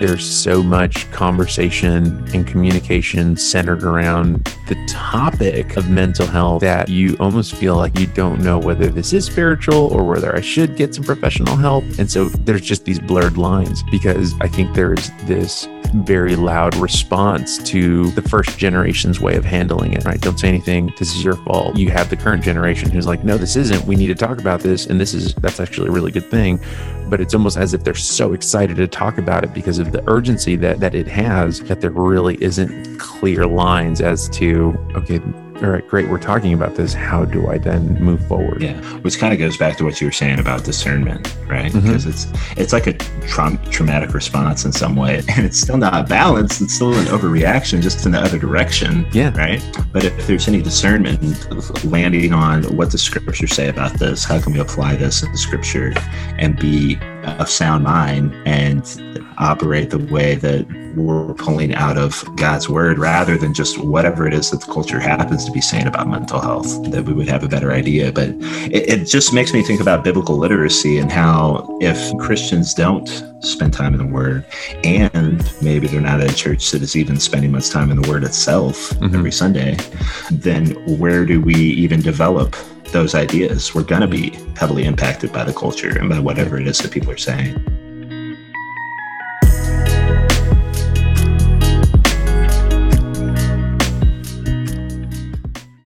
there's so much conversation and communication centered around the topic of mental health that you almost feel like you don't know whether this is spiritual or whether I should get some professional help. And so there's just these blurred lines because I think there's this very loud response to the first generation's way of handling it, right? Don't say anything. This is your fault. You have the current generation who's like, no, this isn't. We need to talk about this. And this is, that's actually a really good thing. But it's almost as if they're so excited to talk about it because of the urgency that, that it has that there really isn't clear lines as to, okay, all right, great, we're talking about this. How do I then move forward? Yeah, which kind of goes back to what you were saying about discernment, right? Mm-hmm. Because it's it's like a tra- traumatic response in some way, and it's still not balanced. It's still an overreaction, just in the other direction. Yeah, right. But if there's any discernment, landing on what the scriptures say about this, how can we apply this in the scripture, and be of sound mind and operate the way that we're pulling out of God's word rather than just whatever it is that the culture happens to be saying about mental health, that we would have a better idea. But it, it just makes me think about biblical literacy and how if Christians don't spend time in the word and maybe they're not at a church that is even spending much time in the word itself mm-hmm. every Sunday, then where do we even develop those ideas? We're going to be heavily impacted by the culture and by whatever it is that people are saying.